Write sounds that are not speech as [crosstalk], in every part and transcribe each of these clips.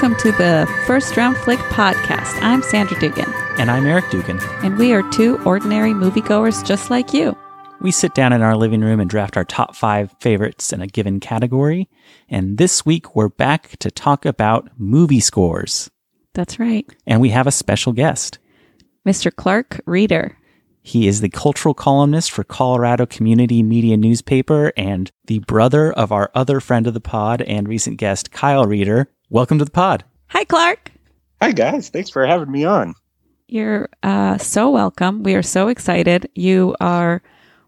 Welcome to the First Round Flick podcast. I'm Sandra Dugan, And I'm Eric Dugan. and we are two ordinary moviegoers just like you. We sit down in our living room and draft our top five favorites in a given category. And this week, we're back to talk about movie scores. That's right. And we have a special guest. Mr. Clark Reeder. He is the cultural columnist for Colorado Community Media Newspaper and the brother of our other friend of the pod and recent guest, Kyle Reeder. Welcome to the pod. Hi, Clark. Hi guys, thanks for having me on. You're uh, so welcome. We are so excited. You are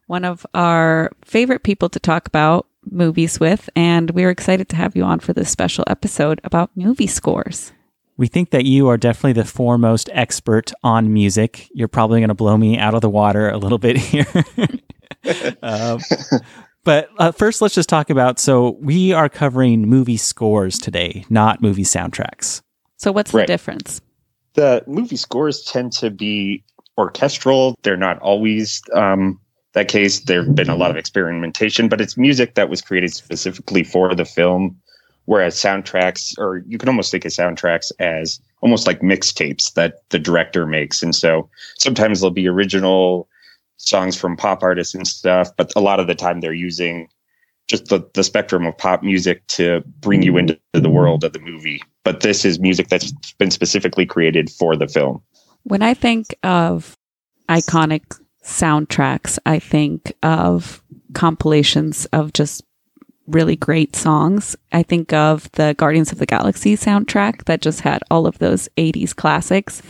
one of our favorite people to talk about movies with, and we're excited to have you on for this special episode about movie scores. We think that you are definitely the foremost expert on music. You're probably going to blow me out of the water a little bit here. um, [laughs] but uh, first, let's just talk about so we are covering movie scores today, not movie soundtracks. So, what's the difference? The movie scores tend to be orchestral. They're not always um, that case. There have been a lot of experimentation, but it's music that was created specifically for the film. Whereas soundtracks, or you can almost think of soundtracks as almost like mixtapes that the director makes. And so sometimes there'll be original songs from pop artists and stuff, but a lot of the time they're using just the, the spectrum of pop music to bring you into the world of the movie. But this is music that's been specifically created for the film. When I think of iconic soundtracks, I think of compilations of just really great songs. I think of the Guardians of the Galaxy soundtrack that just had all of those 80s classics.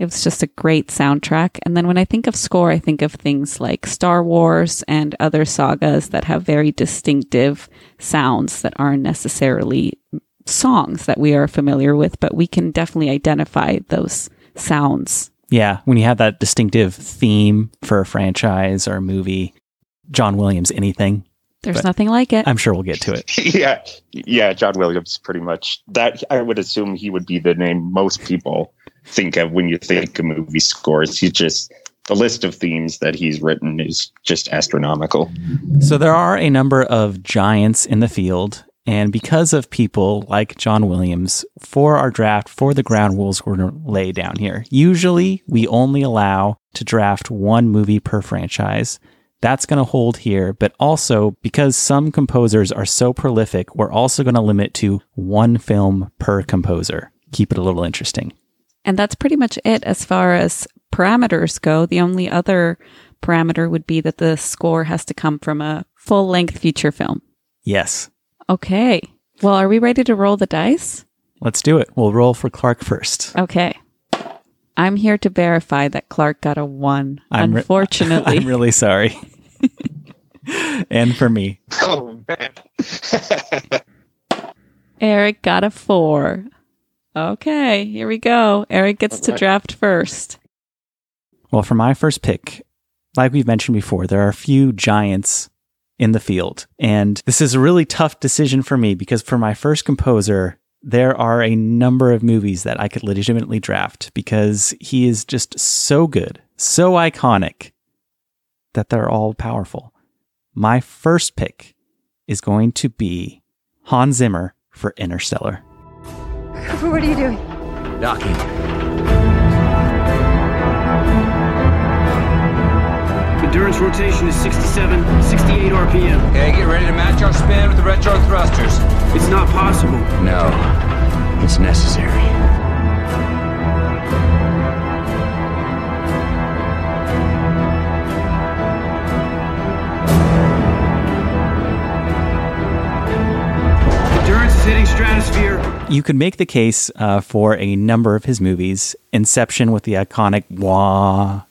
It was just a great soundtrack. And then when I think of score, I think of things like Star Wars and other sagas that have very distinctive sounds that aren't necessarily songs that we are familiar with, but we can definitely identify those sounds. Yeah, when you have that distinctive theme for a franchise or a movie, John Williams, anything, There's But nothing like it. I'm sure we'll get to it. [laughs] yeah. Yeah. John Williams, pretty much. That I would assume he would be the name most people think of when you think of movie scores. He just the list of themes that he's written is just astronomical. So there are a number of giants in the field. And because of people like John Williams, for our draft, for the ground rules we're going to lay down here, usually we only allow to draft one movie per franchise. That's going to hold here. But also, because some composers are so prolific, we're also going to limit to one film per composer. Keep it a little interesting. And that's pretty much it as far as parameters go. The only other parameter would be that the score has to come from a full length feature film. Yes, Okay. Well, are we ready to roll the dice? let's do it. We'll roll for Clark first. Okay. I'm here to verify that Clark got a one. I'm re- Unfortunately, [laughs] I'm really sorry. [laughs] and for me, Oh man. [laughs] Eric got a four. Okay, here we go. Eric gets to Alright. draft first. Well, for my first pick, like we've mentioned before, there are a few giants in the field. And this is a really tough decision for me because for my first composer, there are a number of movies that I could legitimately draft because he is just so good, so iconic that they're all powerful. My first pick is going to be Hans Zimmer for Interstellar. Cooper, what are you doing? Docking. Endurance rotation is 67, 68 RPM. Okay, get ready to match our spin with the retro thrusters. It's not possible. No, it's necessary. Endurance is hitting stratosphere. You could make the case uh, for a number of his movies. Inception with the iconic wah,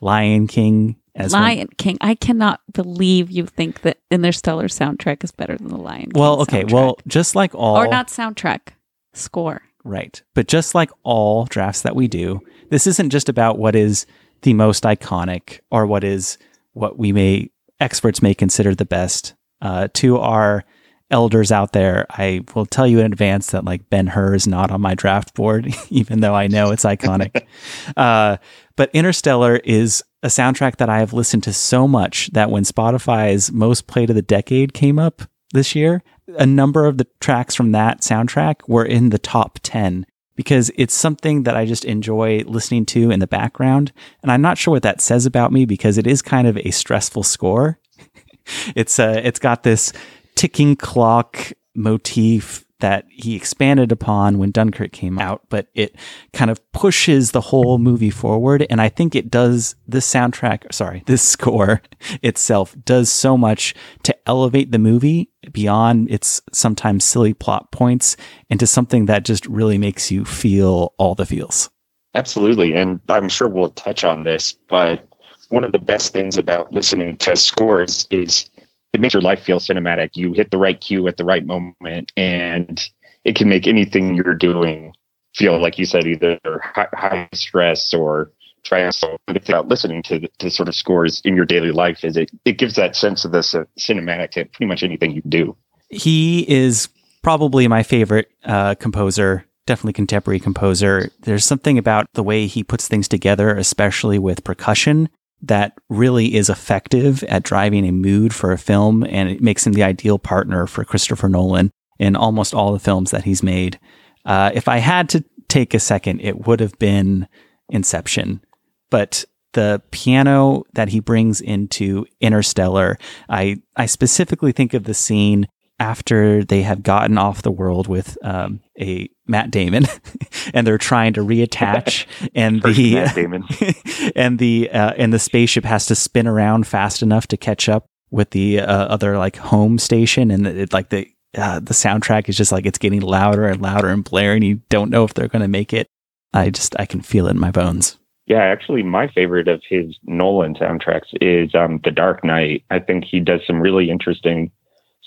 Lion King as one- Lion King. I cannot believe you think that Interstellar soundtrack is better than the Lion King. Well, okay. soundtrack. Well, just like all or not soundtrack, score. right, but just like all drafts that we do, this isn't just about what is the most iconic or what is what we may experts may consider the best. Uh, to our elders out there, I will tell you in advance that like Ben Hur is not on my draft board, [laughs] even though I know it's iconic. [laughs] uh, but Interstellar is a soundtrack that I have listened to so much that when Spotify's most played of the decade came up this year, a number of the tracks from that soundtrack were in the top 10 because it's something that I just enjoy listening to in the background. And I'm not sure what that says about me because it is kind of a stressful score. [laughs] it's uh, it's got this ticking clock motif that he expanded upon when Dunkirk came out, but it kind of pushes the whole movie forward. And I think it does this soundtrack, sorry, this [laughs] score itself does so much to elevate the movie beyond its sometimes silly plot points into something that just really makes you feel all the feels. Absolutely. And I'm sure we'll touch on this, but one of the best things about listening to scores is it makes your life feel cinematic. You hit the right cue at the right moment, and it can make anything you're doing feel like you said either high, high stress or about listening to to sort of scores in your daily life is it it gives that sense of the cinematic to pretty much anything you do. He is probably my favorite uh, composer definitely contemporary composer. There's something about the way he puts things together, especially with percussion, that really is effective at driving a mood for a film, and it makes him the ideal partner for Christopher Nolan in almost all the films that he's made. Uh, if I had to take a second, it would have been Inception, but the piano that he brings into Interstellar, I I specifically think of the scene after they have gotten off the world with um, a Matt Damon, [laughs] and they're trying to reattach, [laughs] and the [laughs] and the uh, and the spaceship has to spin around fast enough to catch up with the uh, other like home station, and it, like the uh, the soundtrack is just like it's getting louder and louder and blaring. You don't know if they're going to make it. I just I can feel it in my bones. Yeah, actually, my favorite of his Nolan soundtracks is um, The Dark Knight. I think he does some really interesting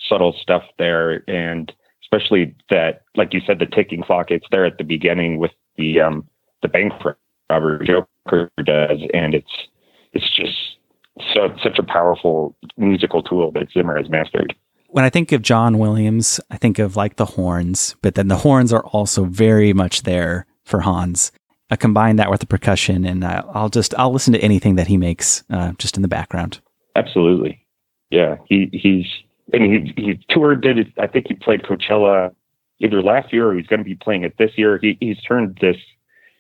subtle stuff there, and especially that, like you said, the ticking clock. It's there at the beginning with the um, the bank robber Joker does, and it's it's just so such a powerful musical tool that Zimmer has mastered. When I think of John Williams, I think of like the horns, but then the horns are also very much there for Hans. I combine that with the percussion, and uh, I'll just I'll listen to anything that he makes uh, just in the background. Absolutely, yeah. He he's and he he toured. Did I think he played Coachella either last year or he's going to be playing it this year. He he's turned this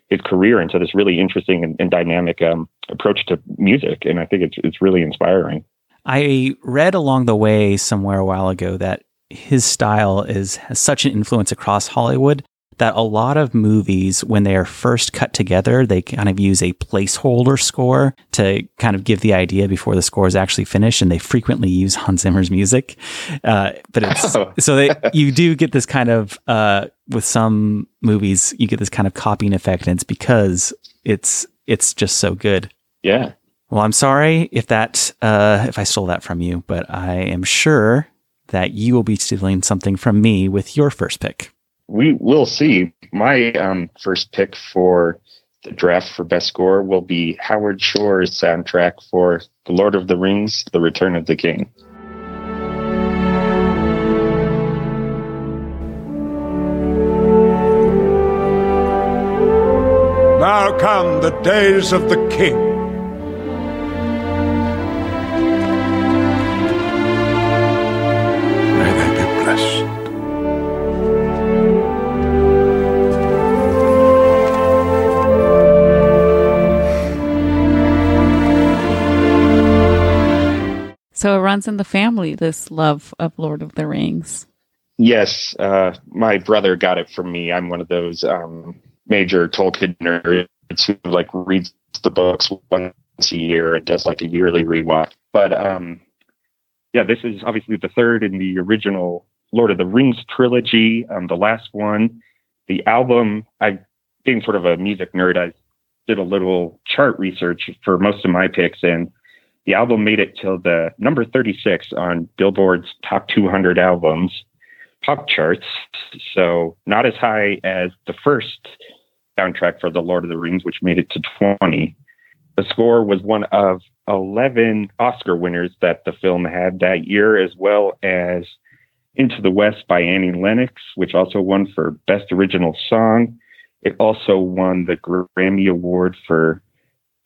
his career into this really interesting and, and dynamic um, approach to music, and I think it's it's really inspiring. I read along the way somewhere a while ago that his style is has such an influence across Hollywood that a lot of movies, when they are first cut together, they kind of use a placeholder score to kind of give the idea before the score is actually finished, and they frequently use Hans Zimmer's music. Uh, but it's [laughs] oh. so they you do get this kind of uh, with some movies, you get this kind of copying effect, and it's because it's it's just so good. Yeah. Well, I'm sorry if that uh, if I stole that from you, but I am sure that you will be stealing something from me with your first pick we will see. My um, first pick for the draft for best score will be Howard Shore's soundtrack for The Lord of the Rings: The Return of the King. Now come the days of the king. So it runs in the family, this love of Lord of the Rings. Yes, uh, my brother got it from me. I'm one of those um, major Tolkien nerds who like reads the books once a year and does like a yearly rewatch. But um, yeah, this is obviously the third in the original Lord of the Rings trilogy. Um, the last one, the album. I, being sort of a music nerd, I did a little chart research for most of my picks, and the album made it to the number 36 on Billboard's top 200 albums pop charts. So not as high as the first soundtrack for The Lord of the Rings, which made it to 20. The score was one of 11 Oscar winners that the film had that year, as well as Into the West by Annie Lennox, which also won for Best Original Song. It also won the Grammy Award for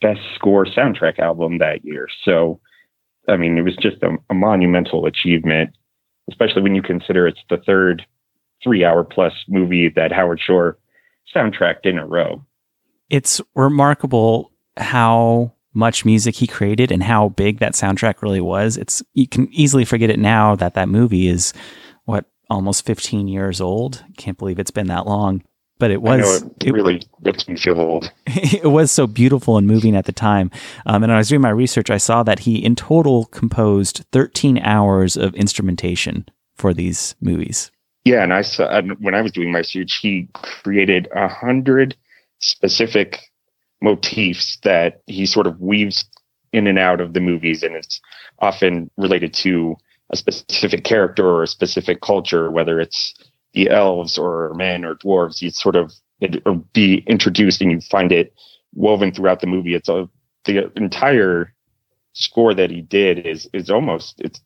best score soundtrack album that year. So, I mean, it was just a, a monumental achievement. especially when you consider it's the third three hour plus movie that Howard Shore soundtracked in a row. It's remarkable how much music he created and how big that soundtrack really was. It's you can easily forget it now that that movie is what almost 15 years old. Can't believe it's been that long. But it was it, it, really makes me feel old. [laughs] it was so beautiful and moving at the time. Um, and when I was doing my research, I saw that he in total composed 13 hours of instrumentation for these movies. Yeah, and I saw when I was doing my research, he created a hundred specific motifs that he sort of weaves in and out of the movies, and it's often related to a specific character or a specific culture, whether it's the elves or men or dwarves. You sort of it, be introduced, and you find it woven throughout the movie. It's a the entire score that he did is is almost it's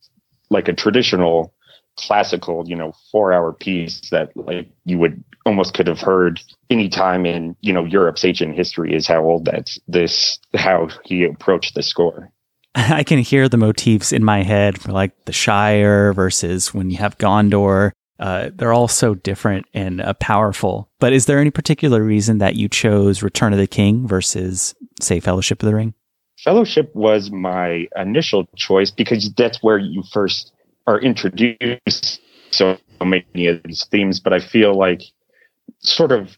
like a traditional classical, you know, four hour piece that like you would almost could have heard any time in, you know, Europe's ancient history is how old that's this how he approached the score. [laughs] I can hear the motifs in my head for like the Shire versus when you have Gondor. Uh, they're all so different and uh, powerful. But is there any particular reason that you chose Return of the King versus, say, Fellowship of the Ring? Fellowship was my initial choice because that's where you first are introduced so many of these themes. But I feel like sort of,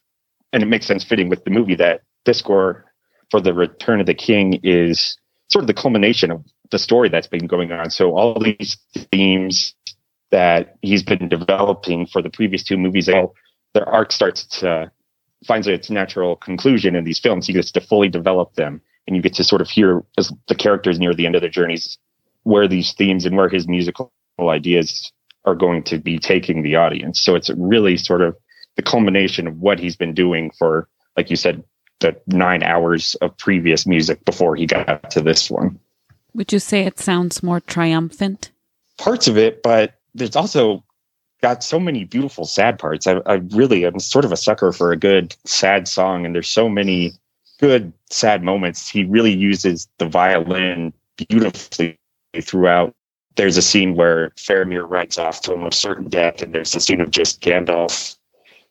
and it makes sense fitting with the movie that this score for the Return of the King is sort of the culmination of the story that's been going on. So all these themes that he's been developing for the previous two movies, their arc starts to finds its natural conclusion in these films. He gets to fully develop them, and you get to sort of hear as the characters near the end of their journeys where these themes and where his musical ideas are going to be taking the audience. So it's really sort of the culmination of what he's been doing for, like you said, the nine hours of previous music before he got to this one. Would you say it sounds more triumphant? Parts of it, but there's also got so many beautiful sad parts. I, I really am sort of a sucker for a good sad song, and there's so many good sad moments. He really uses the violin beautifully throughout. There's a scene where Faramir rides off to almost certain death, and there's a scene of just Gandalf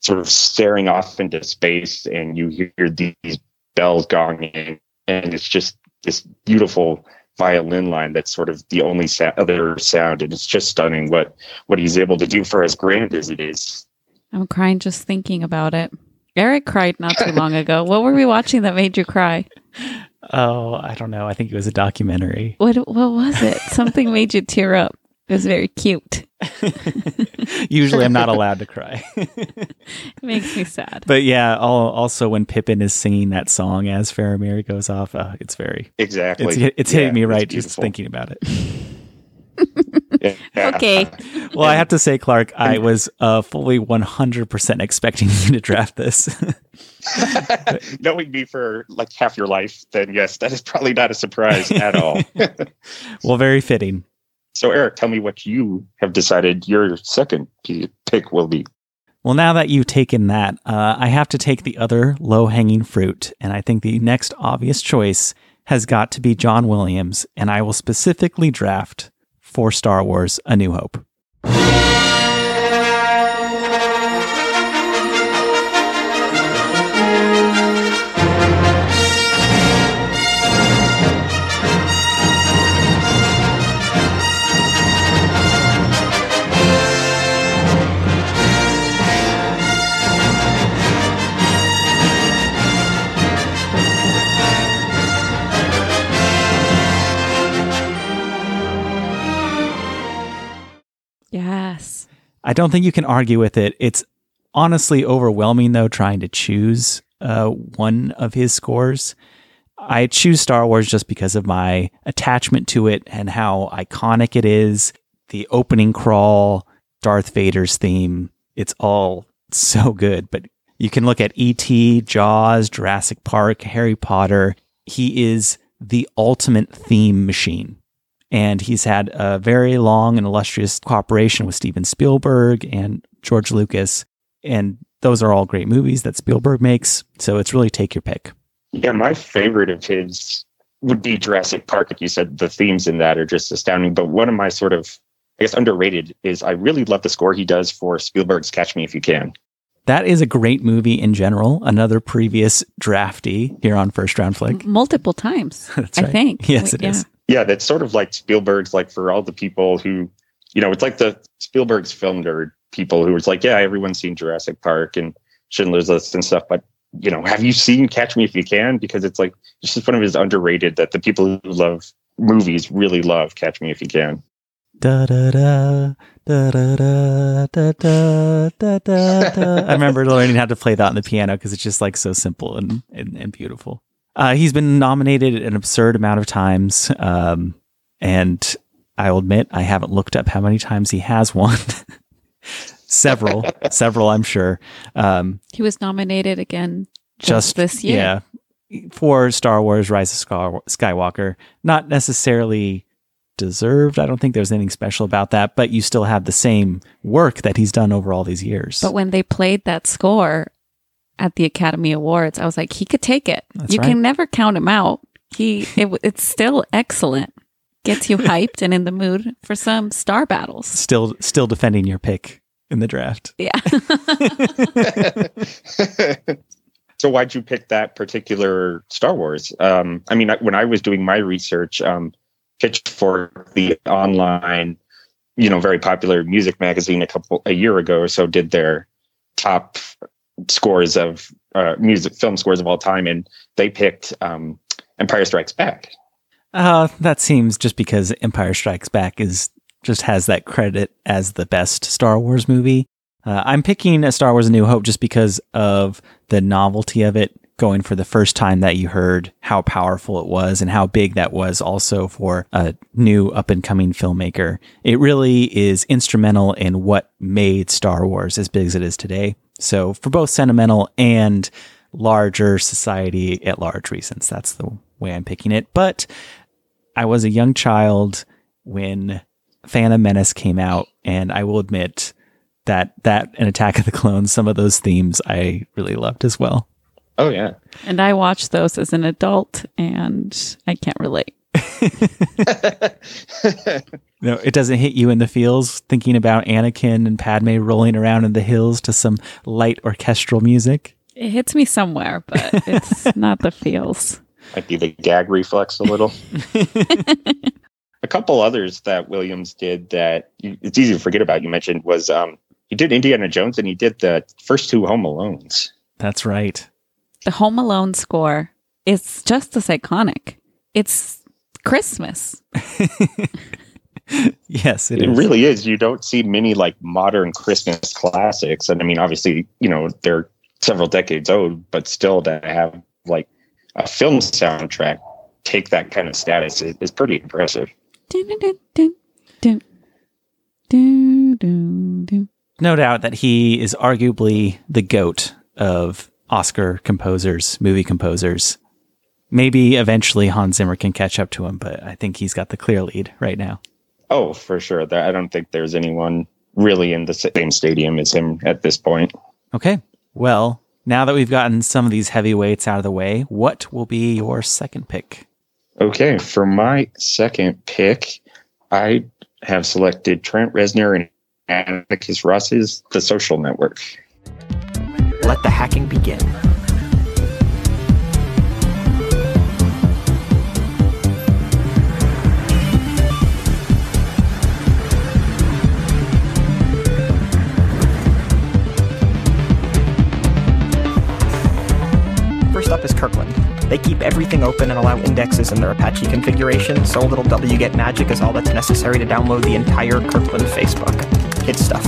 sort of staring off into space, and you hear these bells gonging, and it's just this beautiful violin line that's sort of the only sa- other sound, and it's just stunning what what he's able to do for as grand as it is. I'm crying just thinking about it. Eric cried not too long ago. What were we watching that made you cry? Oh, I don't know. I think it was a documentary. What what was it? Something made you tear up. It was very cute. [laughs] Usually I'm not [laughs] allowed to cry. It makes me sad. but yeah, al- also when Pippin is singing that song as Faramir goes off, uh, it's very, Exactly. it's, it's Yeah, hitting me right just thinking about it. Yeah. Okay. [laughs] Well, I have to say, Clark, I was uh, fully 100% expecting you to draft this. Knowing me for like half your life, then yes, that is probably not a surprise at all. well, very fitting. So, Eric, tell me what you have decided your second pick will be. Well, now that you've taken that, uh, I have to take the other low hanging fruit. And I think the next obvious choice has got to be John Williams. And I will specifically draft for Star Wars A New Hope. I don't think you can argue with it. It's honestly overwhelming, though, trying to choose uh, one of his scores. I choose Star Wars just because of my attachment to it and how iconic it is. The opening crawl, Darth Vader's theme, it's all so good. But you can look at E.T., Jaws, Jurassic Park, Harry Potter. He is the ultimate theme machine and he's had a very long and illustrious cooperation with Steven Spielberg and George Lucas. And those are all great movies that Spielberg makes. So it's really take your pick. Yeah, my favorite of his would be Jurassic Park. Like you said, the themes in that are just astounding. But one of my sort of I guess underrated is I really love the score he does for Spielberg's Catch Me If You Can. That is a great movie in general. Another previous drafty here on First Round Flick. multiple times. [laughs] That's I think. Yes, it yeah. is. Yeah, that's sort of like Spielberg's like for all the people who, you know, it's like the Spielberg's film nerd people who was like, yeah, everyone's seen Jurassic Park and Schindler's List and stuff, but you know, have you seen Catch Me If You Can? Because it's like it's just one of his underrated that the people who love movies really love Catch Me If You Can. Da da da da da da da da da da. I remember learning how to play that on the piano because it's just like so simple and and, and beautiful. Uh, he's been nominated an absurd amount of times, um, and I will admit I haven't looked up how many times he has won. [laughs] several, [laughs] several, I'm sure. Um, He was nominated again just, just this year. Yeah, for Star Wars: Rise of Skywalker, not necessarily deserved. I don't think there's anything special about that, but you still have the same work that he's done over all these years. But when they played that score at the Academy Awards, I was like, he could take it. That's you right. can never count him out. He it, it's still excellent. Gets you [laughs] hyped and in the mood for some star battles. still, still defending your pick in the draft. Yeah. [laughs] so why'd you pick that particular Star Wars? Um, I mean, when I was doing my research, um, Pitchfork, the online, you know, very popular music magazine, a couple a year ago or so, did their top scores of uh, music film scores of all time, and they picked um, Empire Strikes Back. Uh, that seems just because Empire Strikes Back is just has that credit as the best Star Wars movie. Uh, I'm picking a Star Wars: A New Hope just because of the novelty of it. Going for the first time that you heard how powerful it was and how big that was, also for a new up and coming filmmaker. It really is instrumental in what made Star Wars as big as it is today. So, for both sentimental and larger society at large reasons, that's the way I'm picking it. But I was a young child when Phantom Menace came out, and I will admit that that and Attack of the Clones, some of those themes I really loved as well. Oh yeah, and I watched those as an adult and I can't relate. [laughs] No, it doesn't hit you in the feels thinking about Anakin and Padme rolling around in the hills to some light orchestral music. It hits me somewhere, but it's [laughs] not the feels. might be the gag reflex a little. [laughs] a couple others that Williams did that it's easy to forget about. You mentioned was um, he did Indiana Jones and he did the first two Home Alones. That's right. The Home Alone score is just as iconic. It's Christmas. [laughs] yes, it It, is. really is. You don't see many like modern Christmas classics, and I mean, obviously, you know they're several decades old, but still to have like a film soundtrack take that kind of status is, is pretty impressive. Dun, dun, dun, dun, dun. Dun, dun, dun. no doubt that he is arguably the goat of Oscar composers, movie composers. Maybe eventually Hans Zimmer can catch up to him, but I think he's got the clear lead right now. Oh, for sure. I don't think there's anyone really in the same stadium as him at this point. Okay. Well, now that we've gotten some of these heavyweights out of the way, what will be your second pick? Okay, for my second pick, I have selected Trent Reznor and Atticus Ross's The Social Network. Let the hacking begin. Is Kirkland. They keep everything open and allow indexes in their Apache configuration, so a little wget magic is all that's necessary to download the entire Kirkland Facebook. It's stuff.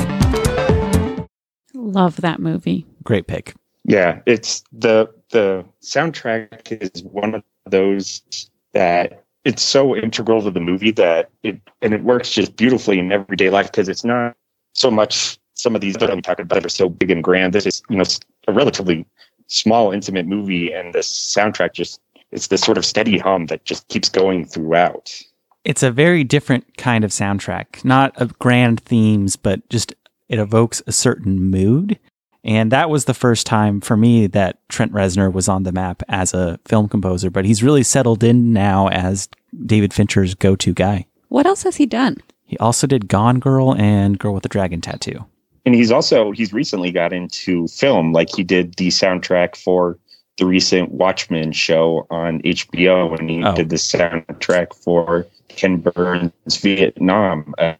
Love that movie. Great pick. Yeah, it's the the soundtrack is one of those that it's so integral to the movie that it and it works just beautifully in everyday life because it's not so much some of these that I'm talking about are so big and grand. This is you know a relatively small intimate movie and the soundtrack just it's this sort of steady hum that just keeps going throughout. It's a very different kind of soundtrack, not of grand themes, but just it evokes a certain mood. And that was the first time for me that Trent Reznor was on the map as a film composer, but he's really settled in now as David Fincher's go to guy. What else has he done? He also did Gone Girl and Girl with the Dragon Tattoo. And he's also he's recently got into film, like he did the soundtrack for the recent Watchmen show on HBO, and he Oh. did the soundtrack for Ken Burns' Vietnam uh,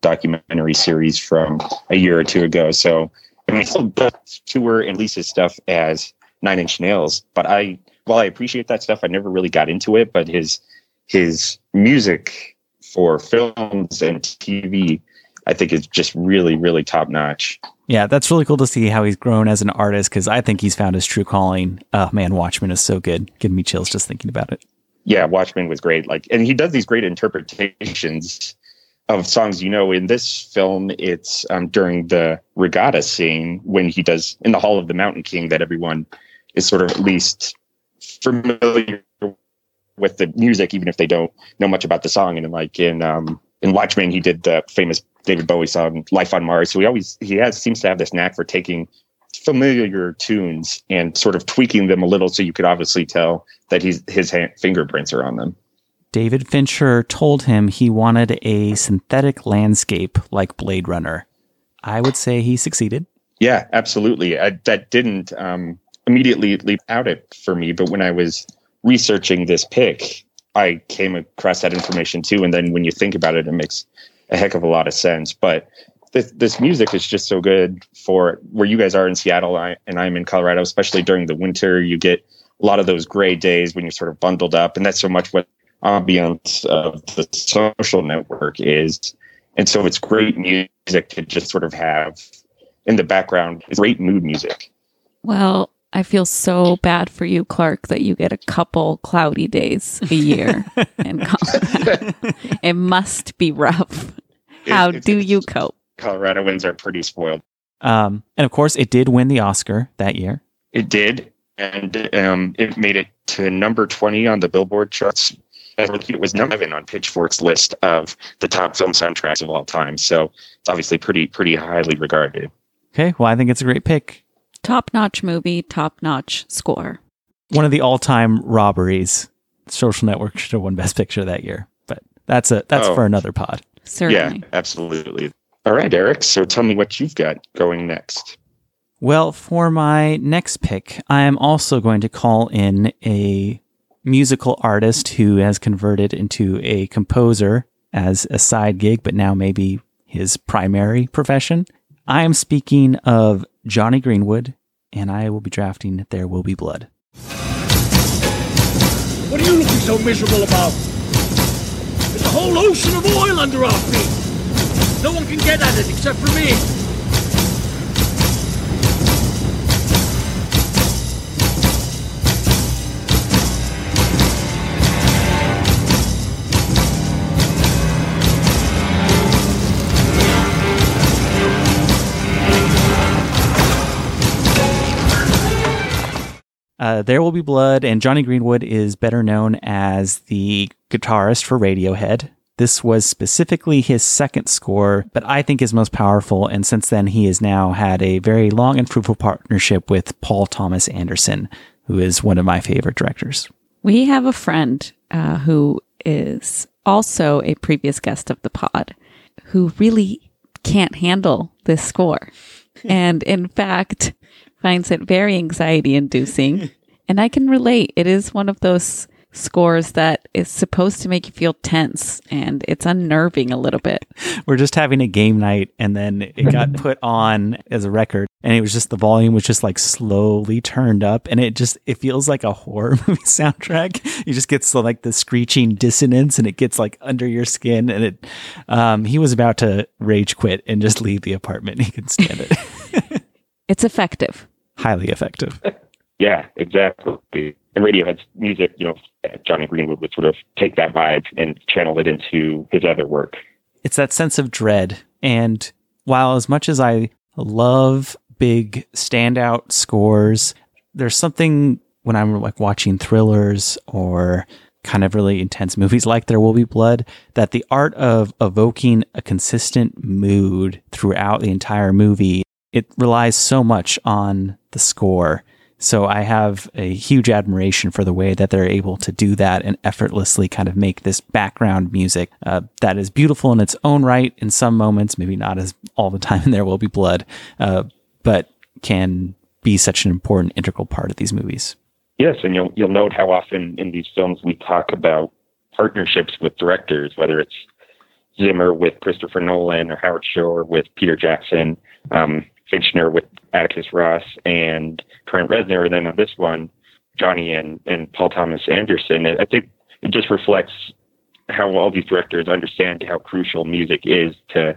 documentary series from a year or two ago. So I mean, he still does tour and releases stuff as Nine Inch Nails, but I while I appreciate that stuff, I never really got into it. But his his music for films and TV, I think, is just really, really top notch. Yeah, that's really cool to see how he's grown as an artist because I think he's found his true calling. Oh man, Watchmen is so good. Giving me chills just thinking about it. yeah, Watchmen was great. Like, and he does these great interpretations of songs. You know, in this film, it's um, during the regatta scene when he does in the Hall of the Mountain King that everyone is sort of at least familiar with the music, even if they don't know much about the song. And like in um, in Watchmen, he did the famous David Bowie song "Life on Mars." So he always he has seems to have this knack for taking familiar tunes and sort of tweaking them a little so you could obviously tell that he's his hand, fingerprints are on them. David Fincher told him he wanted a synthetic landscape like Blade Runner. I would say he succeeded. Yeah, absolutely. I, that didn't um, immediately leap out it for me, but when I was researching this pick, I came across that information too. And then when you think about it, it makes a heck of a lot of sense. But this, this music is just so good for where you guys are in Seattle I, and I'm in Colorado, especially during the winter. You get a lot of those gray days when you're sort of bundled up, and that's so much what ambiance of the social network is. And so it's great music to just sort of have in the background. It's great mood music. Well, I feel so bad for you, Clark, that you get a couple cloudy days a year [laughs] in Colorado. [laughs] it must be rough. How It's- do you cope? Coloradoans are pretty spoiled. Um, and of course, it did win the Oscar that year. It did, and um, it made it to number twenty on the Billboard charts. And It was number seven on Pitchfork's list of the top film soundtracks of all time. So it's obviously pretty pretty highly regarded. Okay, well, I think it's a great pick. Top notch movie, top notch score. One of the all-time robberies. Social Network should have won Best Picture that year, but that's a that's Oh. for another pod. Certainly. Yeah, absolutely. All right, Eric. So tell me what you've got going next. Well, for my next pick, I am also going to call in a musical artist who has converted into a composer as a side gig, but now maybe his primary profession. I am speaking of Jonny Greenwood, and I will be drafting There Will Be Blood. What are you looking so miserable about? There's a whole ocean of oil under our feet. No one can get at it except for me. Uh, there Will Be Blood, and Jonny Greenwood is better known as the guitarist for Radiohead. This was specifically his second score, but I think his most powerful. And since then, he has now had a very long and fruitful partnership with Paul Thomas Anderson, who is one of my favorite directors. We have a friend uh, who is also a previous guest of the pod who really can't handle this score. [laughs] and in fact, finds it very anxiety inducing. [laughs] and I can relate. It is one of those scores that is supposed to make you feel tense and it's unnerving a little bit. [laughs] We're just having a game night, and then it got [laughs] put on as a record, and it was just the volume was just like slowly turned up, and it just it feels like a horror movie soundtrack. You just get so like the screeching dissonance, and it gets like under your skin, and it. Um, he was about to rage quit and just leave the apartment. He couldn't stand it. It's effective. Highly effective. [laughs] Yeah, exactly. And Radiohead's music, you know, Jonny Greenwood would sort of take that vibe and channel it into his other work. it's that sense of dread. And while as much as I love big standout scores, there's something when I'm like watching thrillers or kind of really intense movies like There Will Be Blood that the art of evoking a consistent mood throughout the entire movie, it relies so much on the score. So I have a huge admiration for the way that they're able to do that and effortlessly kind of make this background music uh, that is beautiful in its own right in some moments, maybe not as all the time, [laughs] there will be blood, uh, but can be such an important integral part of these movies. Yes, and you'll you'll note how often in these films we talk about partnerships with directors, whether it's Zimmer with Christopher Nolan or Howard Shore with Peter Jackson, um, Fincher with Atticus Ross, and Trent Reznor. And then on this one, Jonny and, and Paul Thomas Anderson. I think it just reflects how all these directors understand how crucial music is to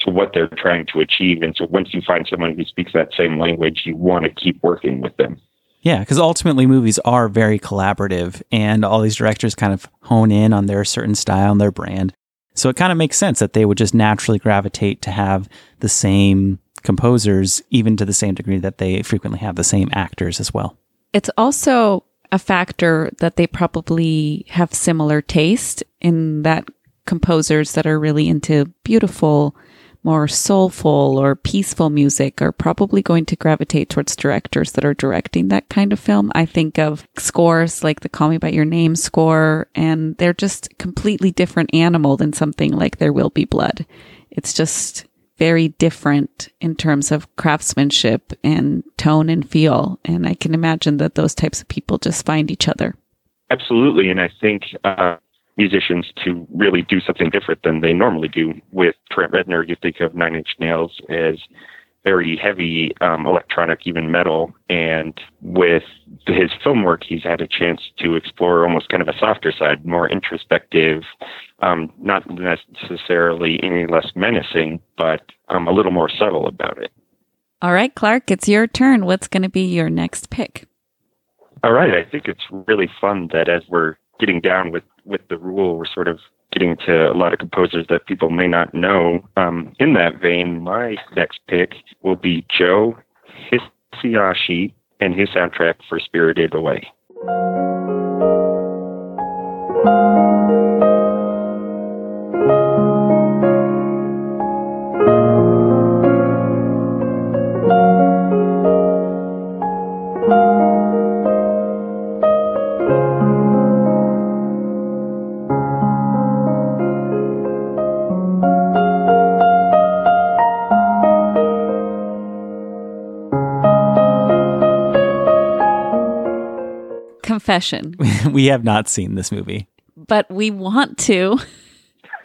to what they're trying to achieve. And so once you find someone who speaks that same language, you want to keep working with them. Yeah, because ultimately movies are very collaborative, and all these directors kind of hone in on their certain style and their brand. So it kind of makes sense that they would just naturally gravitate to have the same composers, even to the same degree that they frequently have the same actors as well. It's also a factor that they probably have similar taste in that composers that are really into beautiful, more soulful or peaceful music are probably going to gravitate towards directors that are directing that kind of film. I think of scores like the Call Me By Your Name score, and they're just completely different animal than something like There Will Be Blood. It's just very different in terms of craftsmanship and tone and feel. And I can imagine that those types of people just find each other. Absolutely. And I think uh, musicians to really do something different than they normally do. With Trent Reznor, you think of Nine Inch Nails as very heavy um, electronic, even metal. And with his film work, he's had a chance to explore almost kind of a softer side, more introspective, um, not necessarily any less menacing, but um, a little more subtle about it. All right, Clark, it's your turn. What's going to be your next pick? All right, I think it's really fun that as we're getting down with with the rule, we're sort of getting to a lot of composers that people may not know. Um, in that vein, my next pick will be Joe Hisaishi and his soundtrack for Spirited Away. Confession. [laughs] we have not seen this movie, but we want to. [laughs]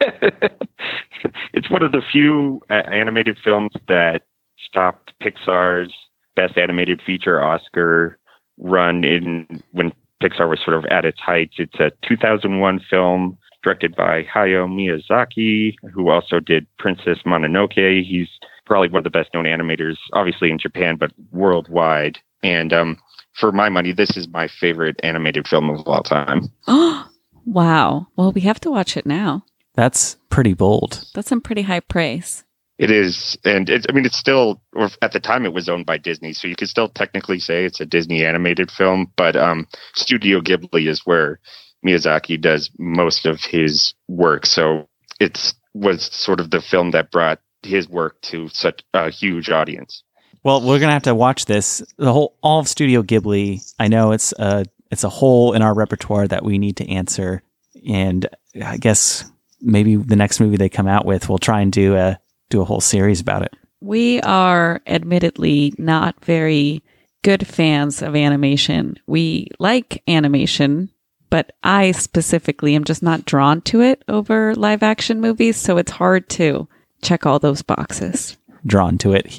it's one of the few uh, animated films that stopped Pixar's Best Animated Feature Oscar run in when Pixar was sort of at its height. It's a 2001 film directed by Hayao Miyazaki, who also did Princess Mononoke. He's probably one of the best known animators, obviously in Japan, but worldwide. And um, for my money, this is my favorite animated film of all time. Oh, [gasps] wow. Well, we have to watch it now. That's pretty bold. That's some pretty high praise. It is, and it, I mean, it's still, or at the time, it was owned by Disney, so you could still technically say it's a Disney animated film. But um, Studio Ghibli is where Miyazaki does most of his work, so it was sort of the film that brought his work to such a huge audience. Well, we're gonna have to watch this. The whole all of Studio Ghibli. I know it's a it's a hole in our repertoire that we need to answer, and I guess maybe the next movie they come out with, we'll try and do a do a whole series about it. We are admittedly not very good fans of animation. We like animation, but I specifically am just not drawn to it over live action movies, so it's hard to check all those boxes drawn to it. [laughs] [laughs]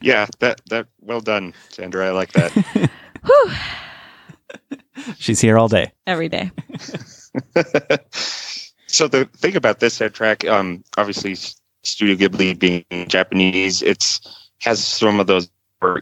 yeah, that that well done, Sandra. I like that. [laughs] She's here all day. Every day. so the thing about this soundtrack, um, obviously Studio Ghibli being Japanese, it's has some of those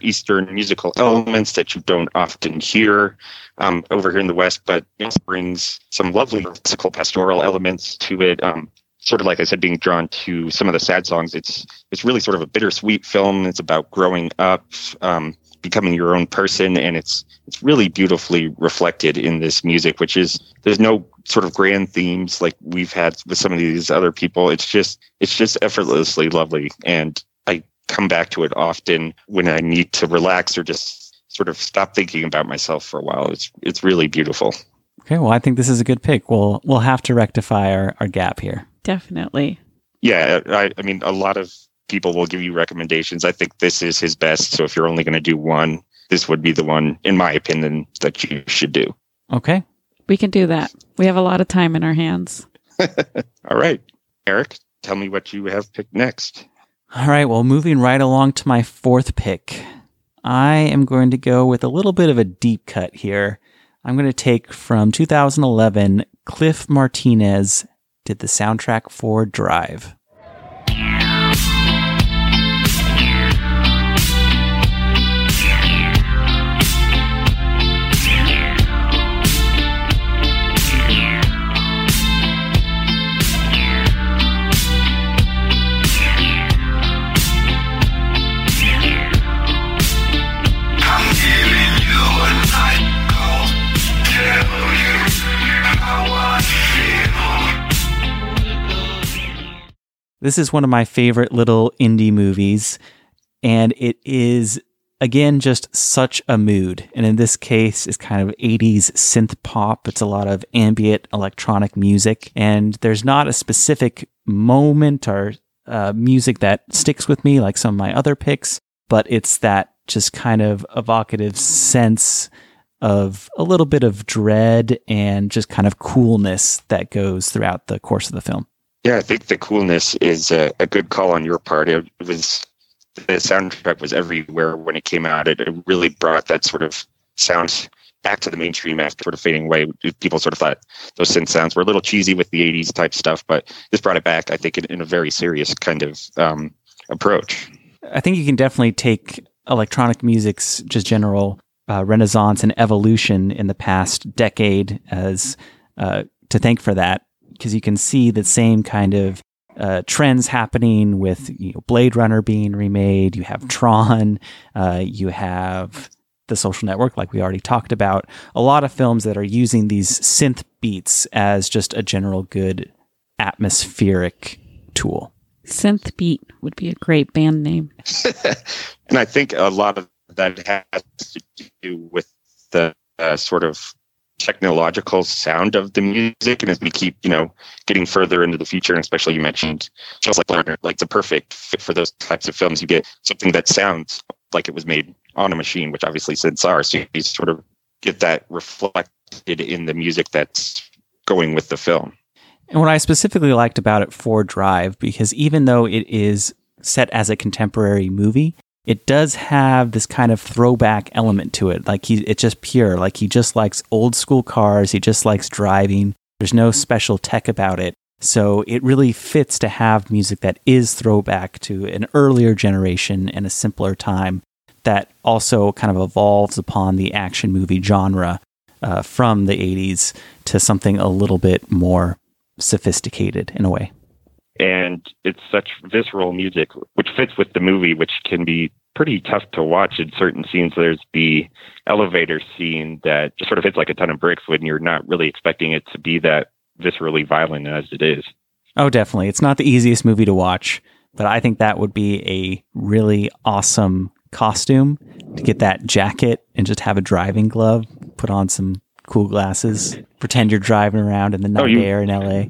Eastern musical elements that you don't often hear um, over here in the West, but it brings some lovely musical pastoral elements to it. Um, sort of like I said, being drawn to some of the sad songs. It's it's really sort of a bittersweet film. It's about growing up, um, becoming your own person, and it's it's really beautifully reflected in this music. Which is there's no sort of grand themes like we've had with some of these other people. It's just it's just effortlessly lovely, and I come back to it often when I need to relax or just sort of stop thinking about myself for a while. It's it's really beautiful. Okay, well, I think this is a good pick. We'll we'll have to rectify our, our gap here. Definitely. Yeah, I, I mean, a lot of people will give you recommendations. I think this is his best. So if you're only going to do one, this would be the one, in my opinion, that you should do. Okay. We can do that. We have a lot of time in our hands. [laughs] All right, Eric, tell me what you have picked next. All right, well, moving right along to my fourth pick, I am going to go with a little bit of a deep cut here. I'm going to take from 2011, Cliff Martinez did the soundtrack for Drive. This is one of my favorite little indie movies, and it is again just such a mood. And in this case, it's kind of 80s synth pop. It's a lot of ambient electronic music, and there's not a specific moment or uh, music that sticks with me like some of my other picks, but it's that just kind of evocative sense of a little bit of dread and just kind of coolness that goes throughout the course of the film. Yeah, I think the coolness is a, a good call on your part. It was the soundtrack was everywhere when it came out. It, it really brought that sort of sound back to the mainstream after sort of fading away. People sort of thought those synth sounds were a little cheesy with the '80s type stuff, but this brought it back. I think in, in a very serious kind of um, approach. I think you can definitely take electronic music's just general uh, renaissance and evolution in the past decade as uh, to thank for that because you can see the same kind of uh, trends happening with you know, Blade Runner being remade. You have Tron. Uh, you have The Social Network, like we already talked about. A lot of films that are using these synth beats as just a general good atmospheric tool. Synth Beat would be a great band name. [laughs] and I think a lot of that has to do with the uh, sort of technological sound of the music and as we keep you know getting further into the future and especially you mentioned just like Lerner, like it's a perfect fit for those types of films you get something that sounds like it was made on a machine which obviously since are so you sort of get that reflected in the music that's going with the film. And what i specifically liked about it for drive because even though it is set as a contemporary movie it does have this kind of throwback element to it. Like he, it's just pure. Like he just likes old school cars. He just likes driving. There's no special tech about it. So it really fits to have music that is throwback to an earlier generation and a simpler time that also kind of evolves upon the action movie genre uh, from the 80s to something a little bit more sophisticated in a way and it's such visceral music which fits with the movie which can be pretty tough to watch in certain scenes. There's the elevator scene that just sort of hits like a ton of bricks when you're not really expecting it to be that viscerally violent as it is. Oh definitely. It's not the easiest movie to watch but i think that would be a really awesome costume to get that jacket and just have a driving glove put on some cool glasses pretend you're driving around in the oh, night oh, you- air in la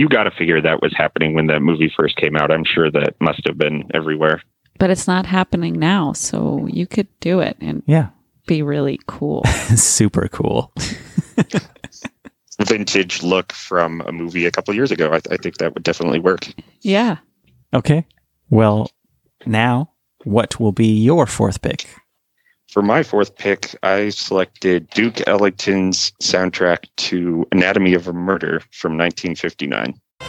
you got to figure that was happening when that movie first came out. I'm sure that must have been everywhere. But it's not happening now, so you could do it and yeah, be really cool. [laughs] Super cool. Vintage look from a movie a couple years ago. I, th- I think that would definitely work. Yeah. Okay. Well, now what will be your fourth pick? For my fourth pick, I selected Duke Ellington's soundtrack to Anatomy of a Murder from 1959. Oh,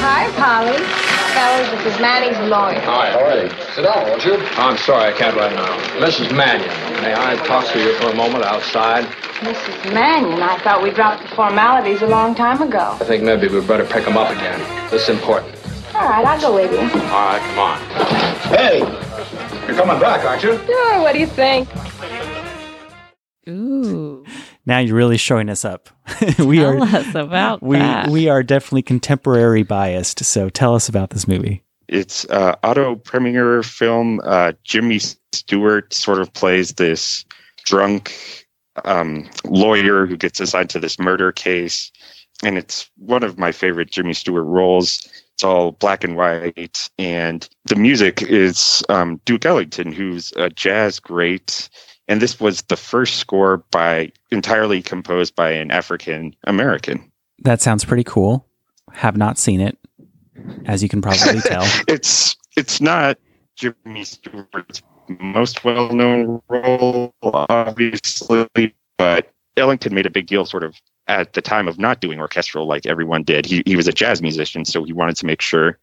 hi, Polly. Fellas, this is Manny's lawyer. Hi, how are you? Sit down, won't you? Oh, I'm sorry, I can't right now. Mrs. Mannion, may I talk to you for a moment outside? Mrs. Mannion, I thought we dropped the formalities a long time ago. I think maybe we'd better pick them up again. This is important. All right, I'll go with you. All right, come on. Hey, you're coming back, aren't you? Sure, what do you think? Ooh. Now you're really showing us up. [laughs] we Tell are us about we that. we are definitely contemporary biased. So tell us about this movie. It's uh, Otto Preminger film. Uh, Jimmy Stewart sort of plays this drunk um, lawyer who gets assigned to this murder case, and it's one of my favorite Jimmy Stewart roles. It's all black and white, and the music is um, Duke Ellington, who's a jazz great. And this was the first score by entirely composed by an African American. That sounds pretty cool. Have not seen it, as you can probably [laughs] tell. it's it's not Jimmy Stewart's most well known role, obviously, but Ellington made a big deal sort of at the time of not doing orchestral like everyone did. He he was a jazz musician, so he wanted to make sure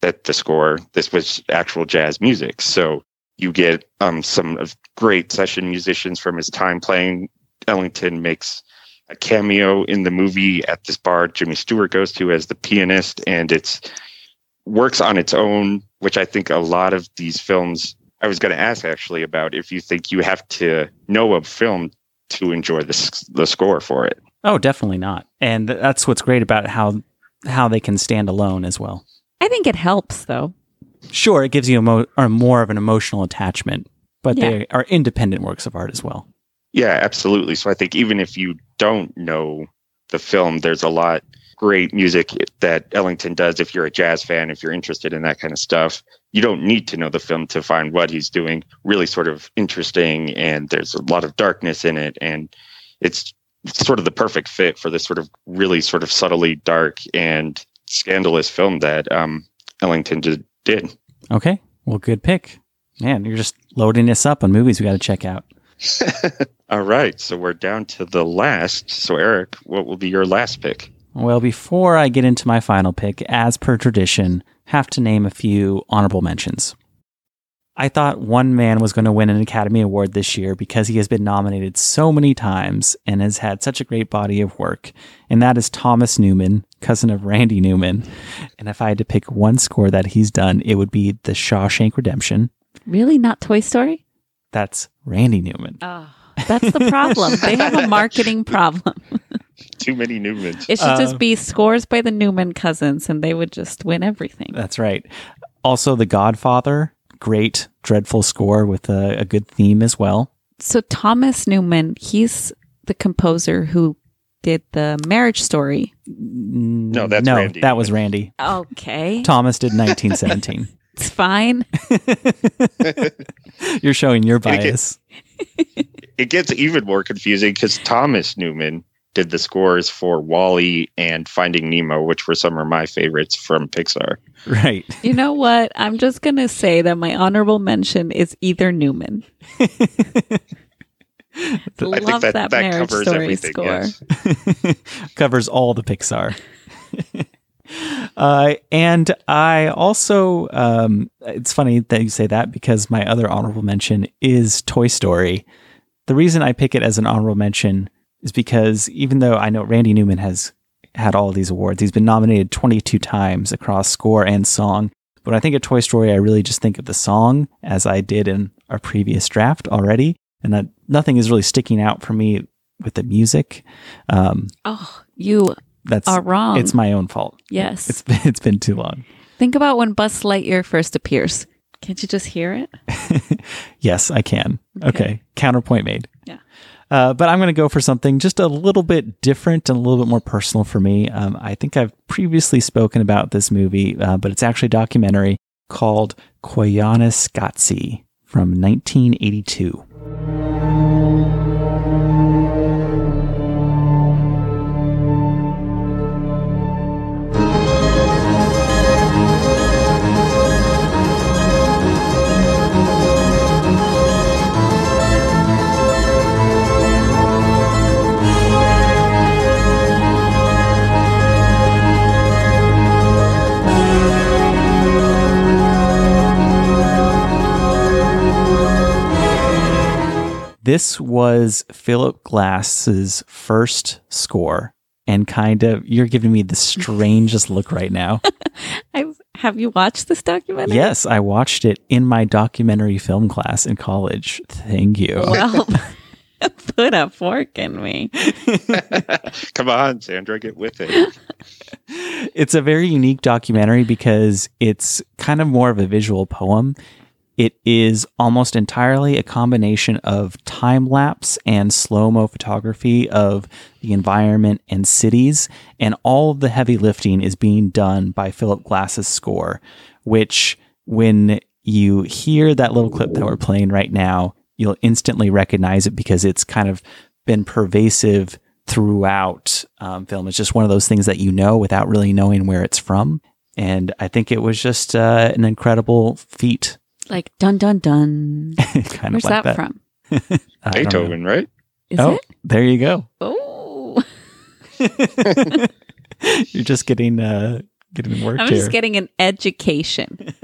that the score this was actual jazz music. So you get um, some of great session musicians from his time playing. Ellington makes a cameo in the movie at this bar Jimmy Stewart goes to as the pianist, and it's works on its own, which I think a lot of these films. I was going to ask actually about if you think you have to know a film to enjoy the the score for it. Oh, definitely not. And that's what's great about how how they can stand alone as well. I think it helps though. Sure, it gives you a mo- or more of an emotional attachment, but Yeah. they are independent works of art as well. Yeah, absolutely. So I think even if you don't know the film, there's a lot great music that Ellington does. If you're a jazz fan, if you're interested in that kind of stuff, you don't need to know the film to find what he's doing really sort of interesting. And there's a lot of darkness in it, and it's sort of the perfect fit for this sort of really sort of subtly dark and scandalous film that um, Ellington did. did. Okay, well, good pick. Man, you're just loading us up on movies we got to check out. [laughs] All right, so we're down to the last. So Eric, what will be your last pick? Well, before I get into my final pick, as per tradition, have to name a few honorable mentions. I thought one man was going to win an Academy Award this year because he has been nominated so many times and has had such a great body of work, and that is Thomas Newman, cousin of Randy Newman. And if I had to pick one score that he's done, it would be The Shawshank Redemption. Really, not Toy Story? That's Randy Newman. Oh, that's the problem. they have a marketing problem. [laughs] Too many Newmans. It should Uh, just be scores by the Newman cousins, and they would just win everything. That's right. Also, The Godfather, great, dreadful score with a, a good theme as well. So Thomas Newman, he's the composer who did the Marriage Story. Mm, no, that's no, Randy that was Randy. Okay, Thomas did [laughs] 1917. it's fine. [laughs] You're showing your And it bias. [laughs] it gets even more confusing because Thomas Newman did the scores for WALL-E and Finding Nemo, which were some of my favorites from Pixar. Right. [laughs] You know what? I'm just gonna say that my honorable mention is either Newman. [laughs] I Love think that, that, Marriage covers Story everything. score. Yes. [laughs] Covers all the Pixar. uh, and I also, um, it's funny that you say that because my other honorable mention is Toy Story. The reason I pick it as an honorable mention is because even though I know Randy Newman has had all these awards, he's been nominated 22 times across score and song. But when I think of Toy Story, I really just think of the song as I did in our previous draft already. And that nothing is really sticking out for me with the music. Um, Oh, you that's are wrong. It's my own fault. yes. It's been, it's been too long. Think about when Buzz Lightyear first appears. Can't you just hear it? [laughs] Yes, I can. Okay. Okay. Counterpoint made. Uh, but I'm going to go for something just a little bit different and a little bit more personal for me. Um, I think I've previously spoken about this movie, uh, but it's actually a documentary called Koyaanisqatsi from 1982. This was Philip Glass's first score. And kind of, you're giving me the strangest look right now. [laughs] I have you watched this documentary? Yes, I watched it in my documentary film class in college. Thank you. Well, [laughs] [laughs] Put a fork in me. Come on, Sandra, get with it. It's a very unique documentary because it's kind of more of a visual poem. It is almost entirely a combination of time lapse and slow mo photography of the environment and cities. And all of the heavy lifting is being done by Philip Glass's score, which, when you hear that little clip that we're playing right now, you'll instantly recognize it because it's kind of been pervasive throughout um, film. It's just one of those things that you know without really knowing where it's from. And I think it was just uh, an incredible feat. Like dun dun dun. [laughs] kind Where's of like that, that, from? [laughs] I. Beethoven, right? Is oh, it? there you go. Oh, [laughs] You're just getting uh, getting worked I'm here. just getting an education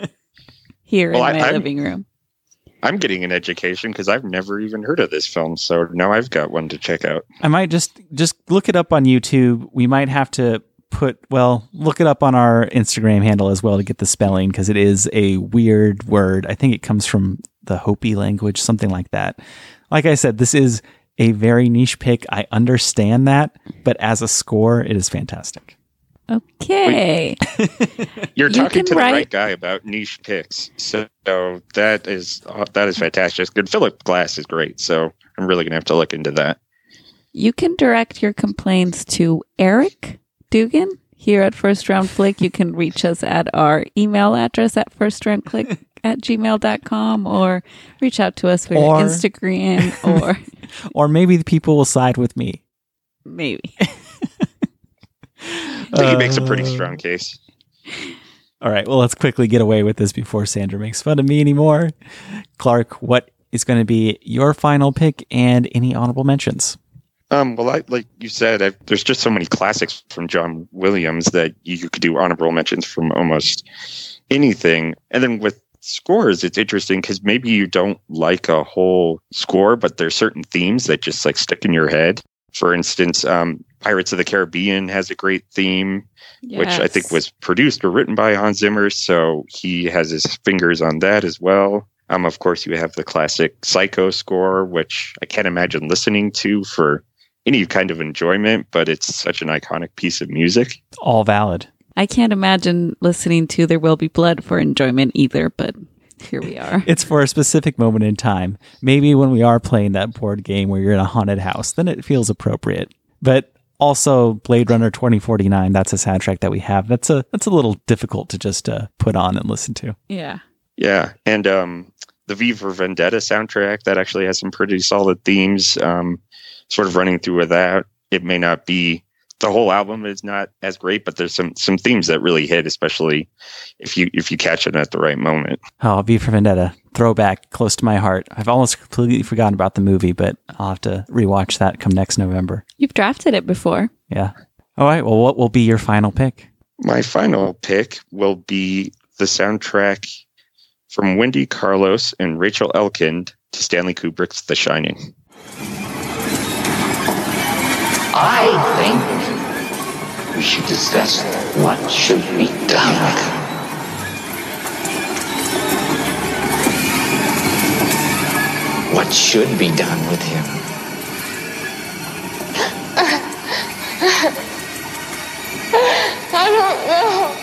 here Well, in my I'm- living room. I'm getting an education because I've never even heard of this film, so now I've got one to check out. I might just just look it up on YouTube. We might have to put well, look it up on our Instagram handle as well to get the spelling because it is a weird word. I think it comes from the Hopi language, something like that. Like I said, this is a very niche pick. I understand that, but as a score, it is fantastic. Okay. [laughs] You're talking can to the write- right guy about niche picks, so that is uh, that is fantastic. Good, Philip Glass is great, so I'm really gonna have to look into that. You can direct your complaints to Eric Dugan here at First Round Flick. You can reach us at our email address at firstroundflick [laughs] at gmail.com or reach out to us via Or- Instagram [laughs] or Or maybe the people will side with me. maybe. I [laughs] think he makes a pretty Uh, strong case. All right, well, let's quickly get away with this before Sandra makes fun of me anymore. Clark, what is going to be your final pick and any honorable mentions? Um, well, I, like you said, I, there's just so many classics from John Williams that you, you could do honorable mentions from almost anything. And then with scores, it's interesting because maybe you don't like a whole score, but there's certain themes that just like stick in your head. For instance, um, Pirates of the Caribbean has a great theme, which I think was produced or written by Hans Zimmer, so he has his fingers on that as well. Um, of course, you have the classic Psycho score, which I can't imagine listening to for any kind of enjoyment, but it's such an iconic piece of music. All valid. I can't imagine listening to There Will Be Blood for enjoyment either, but here we are. [laughs] It's for a specific moment in time. Maybe when we are playing that board game where you're in a haunted house, then it feels appropriate. But also Blade Runner 2049, that's a soundtrack that we have. That's a that's a little difficult to just uh, put on and listen to. Yeah. Yeah, and um, the V for Vendetta soundtrack that actually has some pretty solid themes. Um, sort of running through with that. It may not be the whole album is not as great, but there's some some themes that really hit, especially if you if you catch it at the right moment. Oh, V for Vendetta, throwback, close to my heart. I've almost completely forgotten about the movie, but I'll have to rewatch that come next November. You've drafted it before. Yeah. All right. Well, what will be your final pick? My final pick will be the soundtrack from Wendy Carlos and Rachel Elkind to Stanley Kubrick's The Shining. I think we should discuss what should be done with him. What should be done with him? I don't know.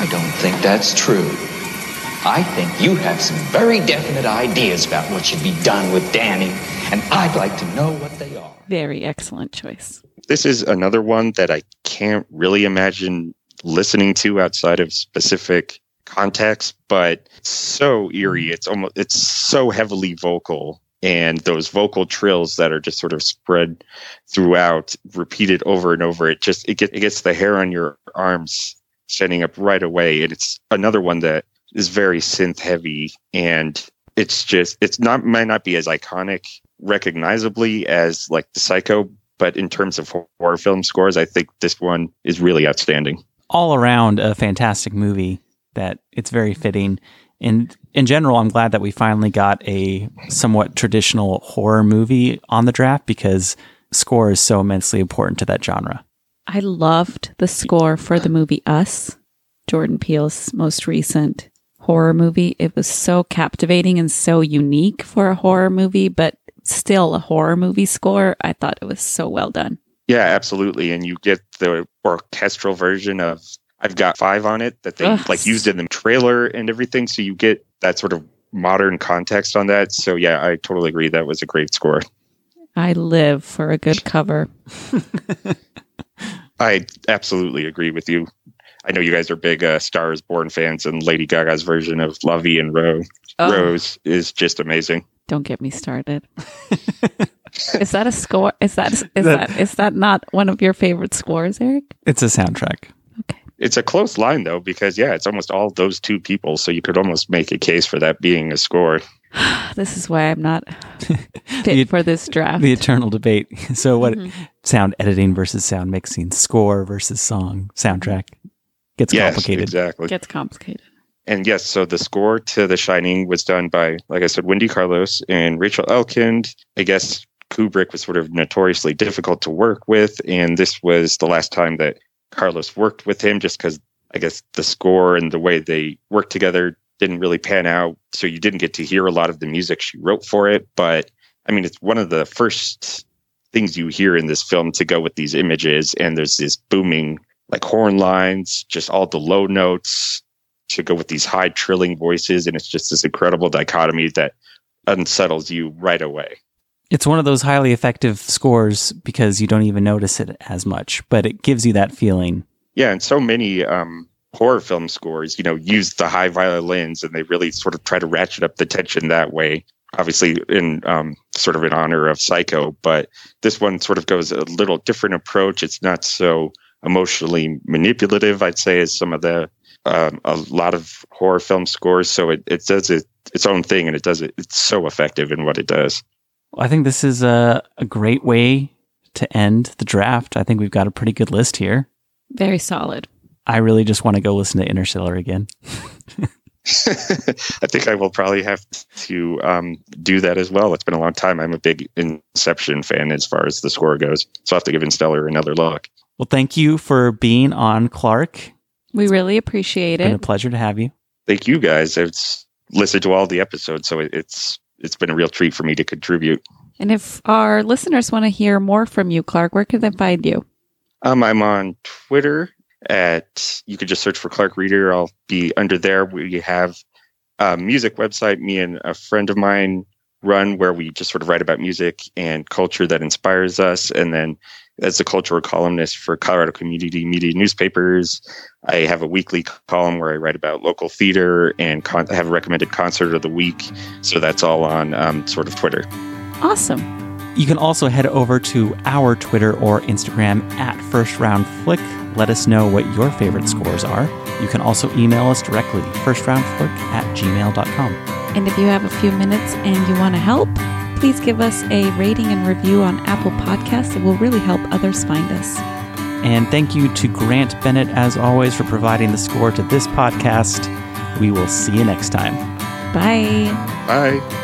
I don't think that's true. I think you have some very definite ideas about what should be done with Danny, and I'd like to know what they are. Very excellent choice. This is another one that I can't really imagine listening to outside of specific context, but so eerie. Mm-hmm. It's almost it's so heavily vocal and those vocal trills that are just sort of spread throughout, repeated over and over. It just it, get, it gets the hair on your arms standing up right away. And it's another one that is very synth heavy and it's just it's not might not be as iconic recognizably as like the psycho but in terms of horror film scores i think this one is really outstanding all around a fantastic movie that it's very fitting. And in general, I'm glad that we finally got a somewhat traditional horror movie on the draft because score is so immensely important to that genre. I loved the score for the movie Us, Jordan Peele's most recent horror movie. It was so captivating and so unique for a horror movie, but still a horror movie score, I thought it was so well done. Yeah, absolutely. And you get the orchestral version of I've got five on it that they Ugh. like used in the trailer and everything. So you get that sort of modern context on that. So yeah, I totally agree. That was a great score. I live for a good cover. [laughs] I absolutely agree with you. I know you guys are big uh, Stars Born fans, and Lady Gaga's version of La Vie en Ro- Oh. Rose is just amazing. Don't get me started. [laughs] is that a score? Is that is That- that is that not one of your favorite scores, Eric? It's a soundtrack. It's a close line though, because yeah, it's almost all those two people. So you could almost make a case for that being a score. [sighs] This is why I'm not [laughs] The- for this draft. The eternal debate. [laughs] So, what Mhm. sound editing versus sound mixing, score versus song, soundtrack gets Yes, complicated. exactly. Gets complicated. And yes, so the score to The Shining was done by, like I said, Wendy Carlos and Rachel Elkind. I guess Kubrick was sort of notoriously difficult to work with, and this was the last time that Carlos worked with him, just because I guess the score and the way they worked together didn't really pan out. So you didn't get to hear a lot of the music she wrote for it. But I mean, it's one of the first things you hear in this film to go with these images, and there's this booming like horn lines, just all the low notes to go with these high trilling voices, and it's just this incredible dichotomy that unsettles you right away. It's one of those highly effective scores because you don't even notice it as much, but it gives you that feeling. Yeah, and so many um, horror film scores, you know, use the high violins, and they really sort of try to ratchet up the tension that way. Obviously, in um, sort of in honor of Psycho, but this one sort of goes a little different approach. It's not so emotionally manipulative, I'd say, as some of the um, a lot of horror film scores. So it, it does it, its own thing, and it does it. It's so effective in what it does. I think this is a, a great way to end the draft. I think we've got a pretty good list here. Very solid. I really just want to go listen to Interstellar again. [laughs] [laughs] I think I will probably have to um, do that as well. It's been a long time. I'm a big Inception fan as far as the score goes, so I have to give Interstellar another look. Well, thank you for being on, Clark. We really appreciate It's been a pleasure to have you. Thank you guys. I've listened to all the episodes, so it's it's been a real treat for me to contribute. And if our listeners want to hear more from you, Clark, where can they find you? Um, I'm on Twitter at you could just search for Clark Reader. I'll be under there. We have a music website. Me and a friend of mine run where we just sort of write about music and culture that inspires us. And then as a cultural columnist for Colorado Community Media Newspapers, I have a weekly column where I write about local theater and con- have a recommended concert of the week. So that's all on um, sort of Twitter. Awesome. You can also head over to our Twitter or Instagram at First Round Flick. Let us know what your favorite scores are. You can also email us directly, firstroundflick at gmail.com. And if you have a few minutes and you want to help, please give us a rating and review on Apple Podcasts. It will really help others find us. And thank you to Grant Bennett, as always, for providing the score to this podcast. We will see you next time. Bye. Bye.